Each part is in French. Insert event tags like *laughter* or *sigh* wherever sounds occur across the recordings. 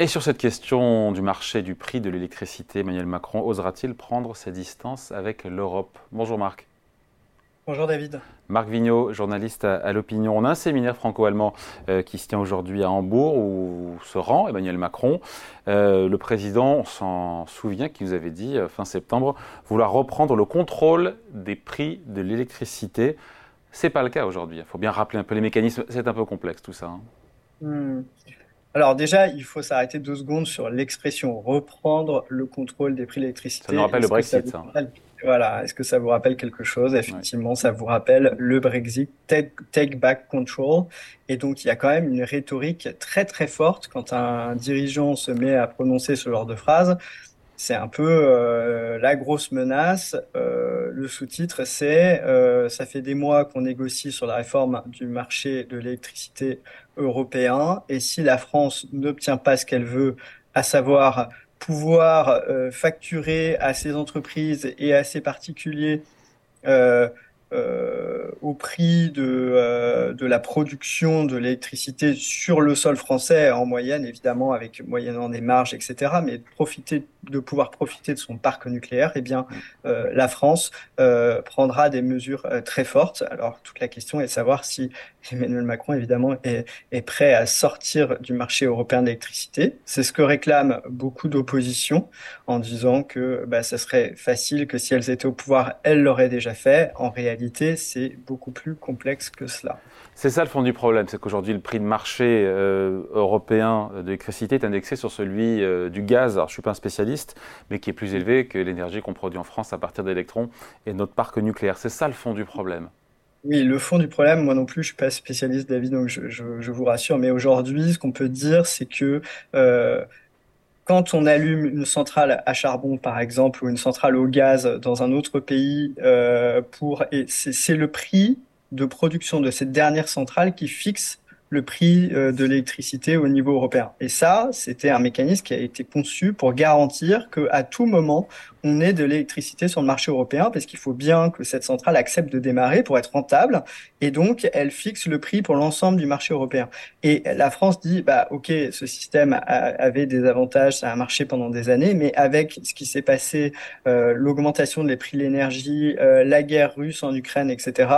Et sur cette question du marché du prix de l'électricité, Emmanuel Macron osera-t-il prendre ses distances avec l'Europe? Bonjour Marc. Bonjour David. Marc Vigneault, journaliste à, l'Opinion. On a un séminaire franco-allemand euh, qui se tient aujourd'hui à Hambourg où se rend Emmanuel Macron. Euh, le président, on s'en souvient, qui nous avait dit euh, fin septembre vouloir reprendre le contrôle des prix de l'électricité. C'est pas le cas aujourd'hui. Il faut bien rappeler un peu les mécanismes. C'est un peu complexe tout ça. Hein. Hmm. Alors déjà, il faut s'arrêter deux secondes sur l'expression reprendre le contrôle des prix de l'électricité. Ça nous rappelle le Brexit, ça. Voilà, est-ce que ça vous rappelle quelque chose? Effectivement, ça vous rappelle le Brexit, take, back control. Et donc, il y a quand même une rhétorique très très forte quand un dirigeant se met à prononcer ce genre de phrase. C'est un peu euh, la grosse menace. Euh, le sous-titre, c'est euh, ça fait des mois qu'on négocie sur la réforme du marché de l'électricité européen. Et si la France n'obtient pas ce qu'elle veut, à savoir pouvoir euh, facturer à ces entreprises et à ces particuliers euh, au prix de, euh, de la production de l'électricité sur le sol français en moyenne, évidemment avec moyennant des marges, etc. Mais profiter de pouvoir profiter de son parc nucléaire, eh bien, euh, la France euh, prendra des mesures euh, très fortes. Alors toute la question est de savoir si Emmanuel Macron, évidemment, est, est prêt à sortir du marché européen d'électricité. C'est ce que réclament beaucoup d'oppositions en disant que bah, ça serait facile que si elles étaient au pouvoir, elles l'auraient déjà fait. En réalité c'est beaucoup plus complexe que cela. C'est ça le fond du problème, c'est qu'aujourd'hui le prix de marché euh, européen de l'électricité est indexé sur celui euh, du gaz. Alors je suis pas un spécialiste, mais qui est plus élevé que l'énergie qu'on produit en France à partir d'électrons et notre parc nucléaire. C'est ça le fond du problème. Oui, le fond du problème, moi non plus, je suis pas spécialiste, David, donc je, vous rassure. Mais aujourd'hui, ce qu'on peut dire, c'est que euh, quand on allume une centrale à charbon, par exemple, ou une centrale au gaz dans un autre pays, euh, pour c'est le prix de production de cette dernière centrale qui fixe le prix euh, de l'électricité au niveau européen. Et ça, c'était un mécanisme qui a été conçu pour garantir que à tout moment, on ait de l'électricité sur le marché européen, parce qu'il faut bien que cette centrale accepte de démarrer pour être rentable, et donc elle fixe le prix pour l'ensemble du marché européen. Et la France dit, bah ok, ce système avait des avantages, ça a marché pendant des années, mais avec ce qui s'est passé, euh, l'augmentation des prix de l'énergie, euh, la guerre russe en Ukraine, etc.,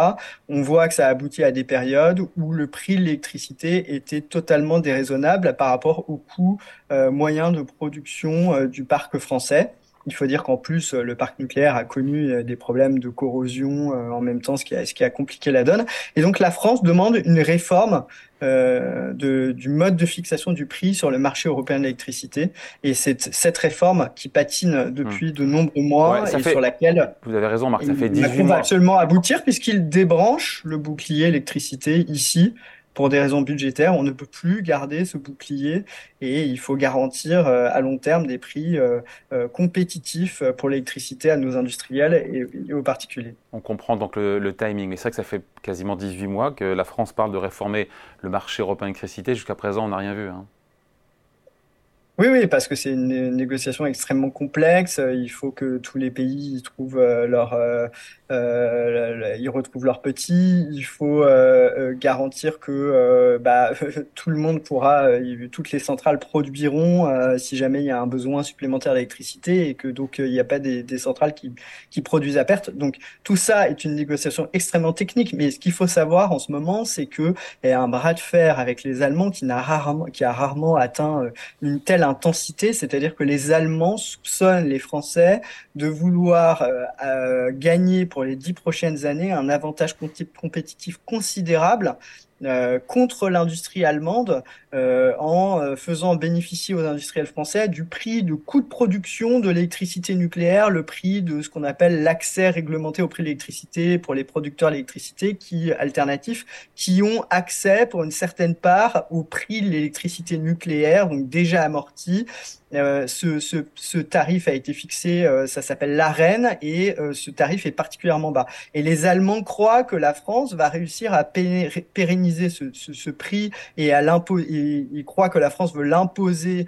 on voit que ça a abouti à des périodes où le prix de l'électricité était totalement déraisonnable par rapport au coût euh, moyen de production euh, du parc français. Il faut dire qu'en plus, euh, le parc nucléaire a connu euh, des problèmes de corrosion euh, en même temps, ce qui, a, ce qui a compliqué la donne. Et donc la France demande une réforme euh, de, du mode de fixation du prix sur le marché européen de l'électricité. Et c'est cette réforme qui patine depuis de nombreux mois et sur laquelle... Vous avez raison Marc, ça fait 18 mois. va absolument aboutir puisqu'il débranche le bouclier électricité ici pour des raisons budgétaires, on ne peut plus garder ce bouclier et il faut garantir euh, à long terme des prix euh, euh, compétitifs pour l'électricité à nos industriels et, aux particuliers. On comprend donc le, timing. Mais c'est vrai que ça fait quasiment 18 mois que la France parle de réformer le marché européen d'électricité. Jusqu'à présent, on n'a rien vu. Hein. Oui, oui, parce que c'est une négociation extrêmement complexe. Il faut que tous les pays trouvent leur, euh, ils retrouvent leurs petits. Il faut euh, euh, garantir que bah, *laughs* tout le monde pourra, toutes les centrales produiront si jamais il y a un besoin supplémentaire d'électricité et que donc il n'y a pas des, centrales qui, qui produisent à perte. Donc tout ça est une négociation extrêmement technique. Mais ce qu'il faut savoir en ce moment, c'est que il y a un bras de fer avec les Allemands qui n'a rarement, qui a rarement atteint une telle intensité. C'est-à-dire que les Allemands soupçonnent les Français de vouloir gagner pour les dix prochaines années un avantage compétitif considérable euh, contre l'industrie allemande euh, en euh, faisant bénéficier aux industriels français du prix du coût de production de l'électricité nucléaire, le prix de ce qu'on appelle l'accès réglementé au prix de l'électricité pour les producteurs d'électricité qui alternatifs qui ont accès pour une certaine part au prix de l'électricité nucléaire donc déjà amorti euh, ce, ce, ce, tarif a été fixé, euh, ça s'appelle l'AREN, et euh, ce tarif est particulièrement bas. Et les Allemands croient que la France va réussir à pérenniser ce, ce, ce prix et à l'imposer. Ils croient que la France veut l'imposer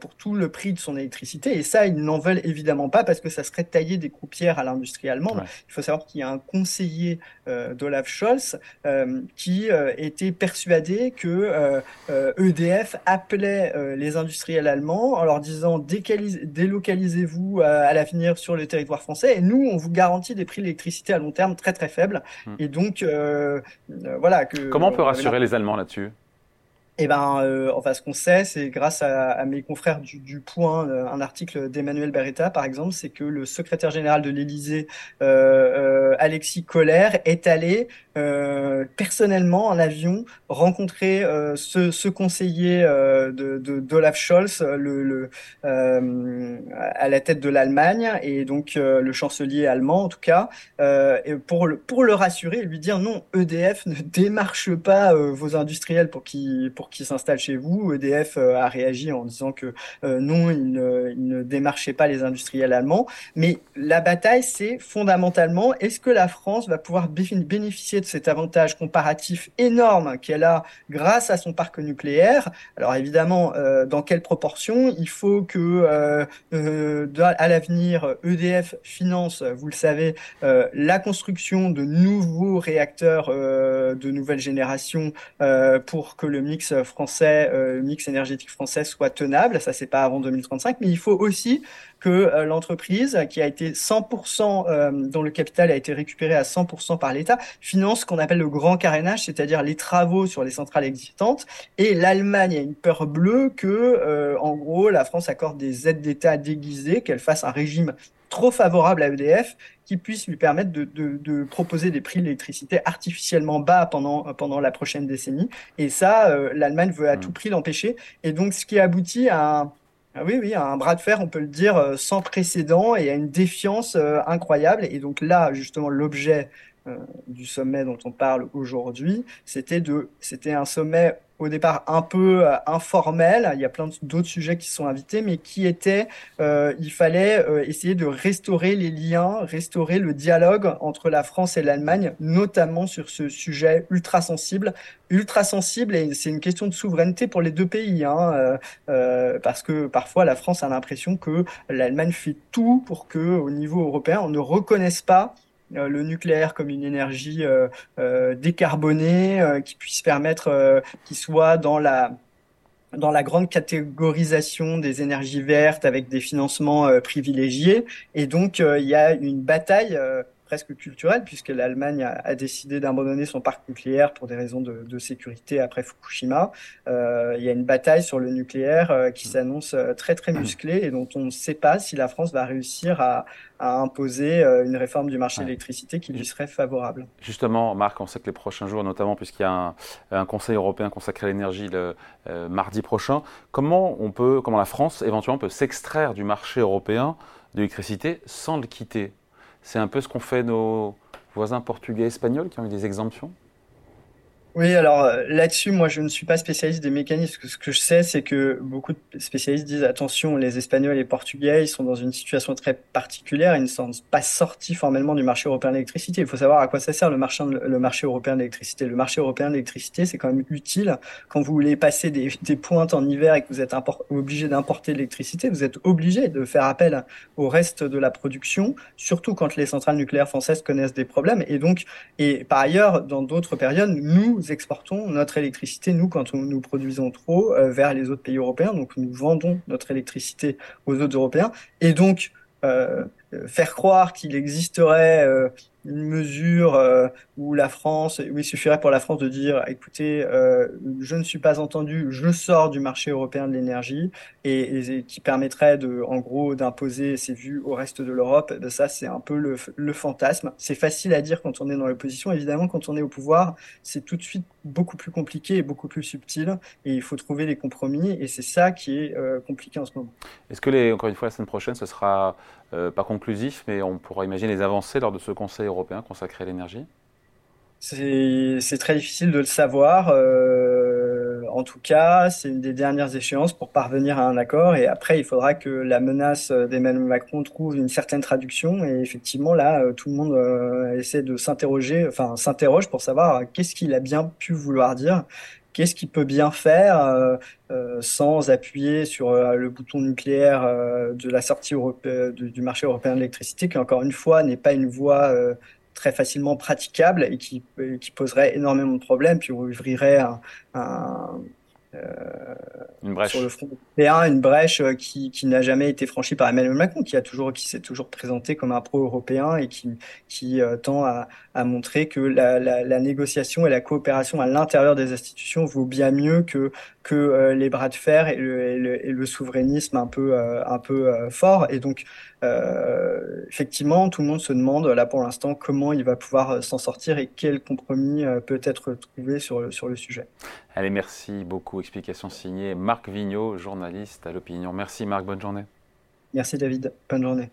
pour tout le prix de son électricité. Et ça, ils n'en veulent évidemment pas parce que ça serait tailler des croupières à l'industrie allemande. Il faut savoir qu'il y a un conseiller d'Olaf Scholz qui était persuadé que EDF e appelait les industriels allemands leur disant délocalisez-vous euh, à, l'avenir sur le territoire français. Et nous on vous garantit des prix d'électricité à long terme très très faibles. Hmm. et donc euh, euh, voilà que comment on peut rassurer les Allemands là-dessus? Eh ben, euh, enfin, ce qu'on sait, c'est grâce à, à, mes confrères du, du Point, euh, un article d'Emmanuel Beretta, par exemple, c'est que le secrétaire général de l'Élysée, euh, euh Alexis Kohler, est allé euh, personnellement en avion rencontrer ce, ce, conseiller de, d'Olaf Scholz, le, le à la tête de l'Allemagne, et donc le chancelier allemand en tout cas, pour le, pour le rassurer et lui dire non, EDF ne démarche pas vos industriels pour qu'ils pour qui s'installe chez vous. EDF euh, a réagi en disant que euh, non, il ne, il ne démarchait pas les industriels allemands. Mais la bataille, c'est fondamentalement, est-ce que la France va pouvoir bénéficier de cet avantage comparatif énorme qu'elle a grâce à son parc nucléaire? Alors évidemment, euh, dans quelle proportion? Il faut que à l'avenir, EDF finance, vous le savez, la construction de nouveaux réacteurs de nouvelle génération pour que le mix français, euh, mix énergétique français soit tenable. Ça, c'est pas avant 2035, mais il faut aussi que euh, l'entreprise, qui a été 100%, euh, dont le capital a été récupéré à 100% par l'État, finance ce qu'on appelle le grand carénage, c'est-à-dire les travaux sur les centrales existantes. Et l'Allemagne a une peur bleue que, en gros, la France accorde des aides d'État déguisées, qu'elle fasse un régime trop favorable à EDF qui puisse lui permettre de, de, de proposer des prix de l'électricité artificiellement bas pendant, pendant la prochaine décennie. Et ça, euh, l'Allemagne veut à mmh. tout prix l'empêcher. Et donc, ce qui aboutit à un, ah oui, oui, un bras de fer, on peut le dire, euh, sans précédent et à une défiance euh, incroyable. Et donc là, justement, l'objet du sommet dont on parle aujourd'hui, c'était de, c'était un sommet au départ un peu euh, informel. Il y a plein d'autres sujets qui sont invités, mais qui étaient, euh, il fallait euh, essayer de restaurer les liens, restaurer le dialogue entre la France et l'Allemagne, notamment sur ce sujet ultra sensible, ultra sensible, et c'est une question de souveraineté pour les deux pays, hein, parce que parfois la France a l'impression que l'Allemagne fait tout pour que, au niveau européen, on ne reconnaisse pas euh, le nucléaire comme une énergie euh, euh, décarbonée qui puisse permettre qu'il soit dans la dans la grande catégorisation des énergies vertes avec des financements privilégiés. Et donc, il y a une bataille presque culturelle, puisque l'Allemagne a, décidé d'abandonner son parc nucléaire pour des raisons de, sécurité après Fukushima. Euh, il y a une bataille sur le nucléaire euh, qui s'annonce euh, très très musclée et dont on ne sait pas si la France va réussir à, imposer une réforme du marché de l'électricité qui lui serait favorable. Justement, Marc, on sait que les prochains jours, notamment puisqu'il y a un, Conseil européen consacré à l'énergie le mardi prochain, comment on peut, comment la France éventuellement peut s'extraire du marché européen de l'électricité sans le quitter? C'est un peu ce qu'ont fait nos voisins portugais et espagnols qui ont eu des exemptions oui, alors euh, là-dessus, moi, je ne suis pas spécialiste des mécanismes. Ce que je sais, c'est que beaucoup de spécialistes disent attention, les Espagnols et les Portugais, ils sont dans une situation très particulière. Ils ne sont pas sortis formellement du marché européen de l'électricité. Il faut savoir à quoi ça sert le marché, européen de l'électricité. Le marché européen de l'électricité, c'est quand même utile quand vous voulez passer des, des pointes en hiver et que vous êtes obligé d'importer l'électricité. Vous êtes obligé de faire appel au reste de la production, surtout quand les centrales nucléaires françaises connaissent des problèmes. Et donc, et par ailleurs, dans d'autres périodes, nous exportons notre électricité, nous, quand nous produisons trop, euh, vers les autres pays européens. Donc, nous vendons notre électricité aux autres Européens. Et donc, euh, faire croire qu'il existerait euh, une mesure euh, où la France, où il suffirait pour la France de dire, écoutez, euh, je ne suis pas entendu, je sors du marché européen de l'énergie, et, qui permettrait de, en gros, d'imposer ses vues au reste de l'Europe. Ben, ça, c'est un peu le, le fantasme. C'est facile à dire quand on est dans l'opposition. Évidemment, quand on est au pouvoir, c'est tout de suite beaucoup plus compliqué et beaucoup plus subtil, et il faut trouver des compromis, et c'est ça qui est euh, compliqué en ce moment. Est-ce que, les, encore une fois, la semaine prochaine, ce sera pas conclusif, mais on pourra imaginer les avancées lors de ce Conseil européen consacré à l'énergie C'est très difficile de le savoir. Euh, en tout cas, c'est une des dernières échéances pour parvenir à un accord. Et après, il faudra que la menace d'Emmanuel Macron trouve une certaine traduction. Et effectivement, là, tout le monde essaie de s'interroger, enfin s'interroge pour savoir qu'est-ce qu'il a bien pu vouloir dire qu'est-ce qu'il peut bien faire euh, euh, sans appuyer sur euh, le bouton nucléaire de la sortie du, marché européen de l'électricité, qui encore une fois n'est pas une voie très facilement praticable et qui, qui, poserait énormément de problèmes, puis ouvrirait un, une brèche. sur le front européen, une brèche euh, qui, qui n'a jamais été franchie par Emmanuel Macron, qui a toujours, qui s'est toujours présenté comme un pro-européen et qui, qui euh, tend à, à, montrer que la, la, la, négociation et la coopération à l'intérieur des institutions vaut bien mieux que que euh, les bras de fer et le, et le, souverainisme un peu un peu fort. Et donc, effectivement, tout le monde se demande là pour l'instant comment il va pouvoir s'en sortir et quel compromis peut être trouvé sur sur le sujet. Allez, merci beaucoup. Explication signée Marc Vigneault, journaliste à l'opinion. Merci Marc, bonne journée. Merci David, bonne journée.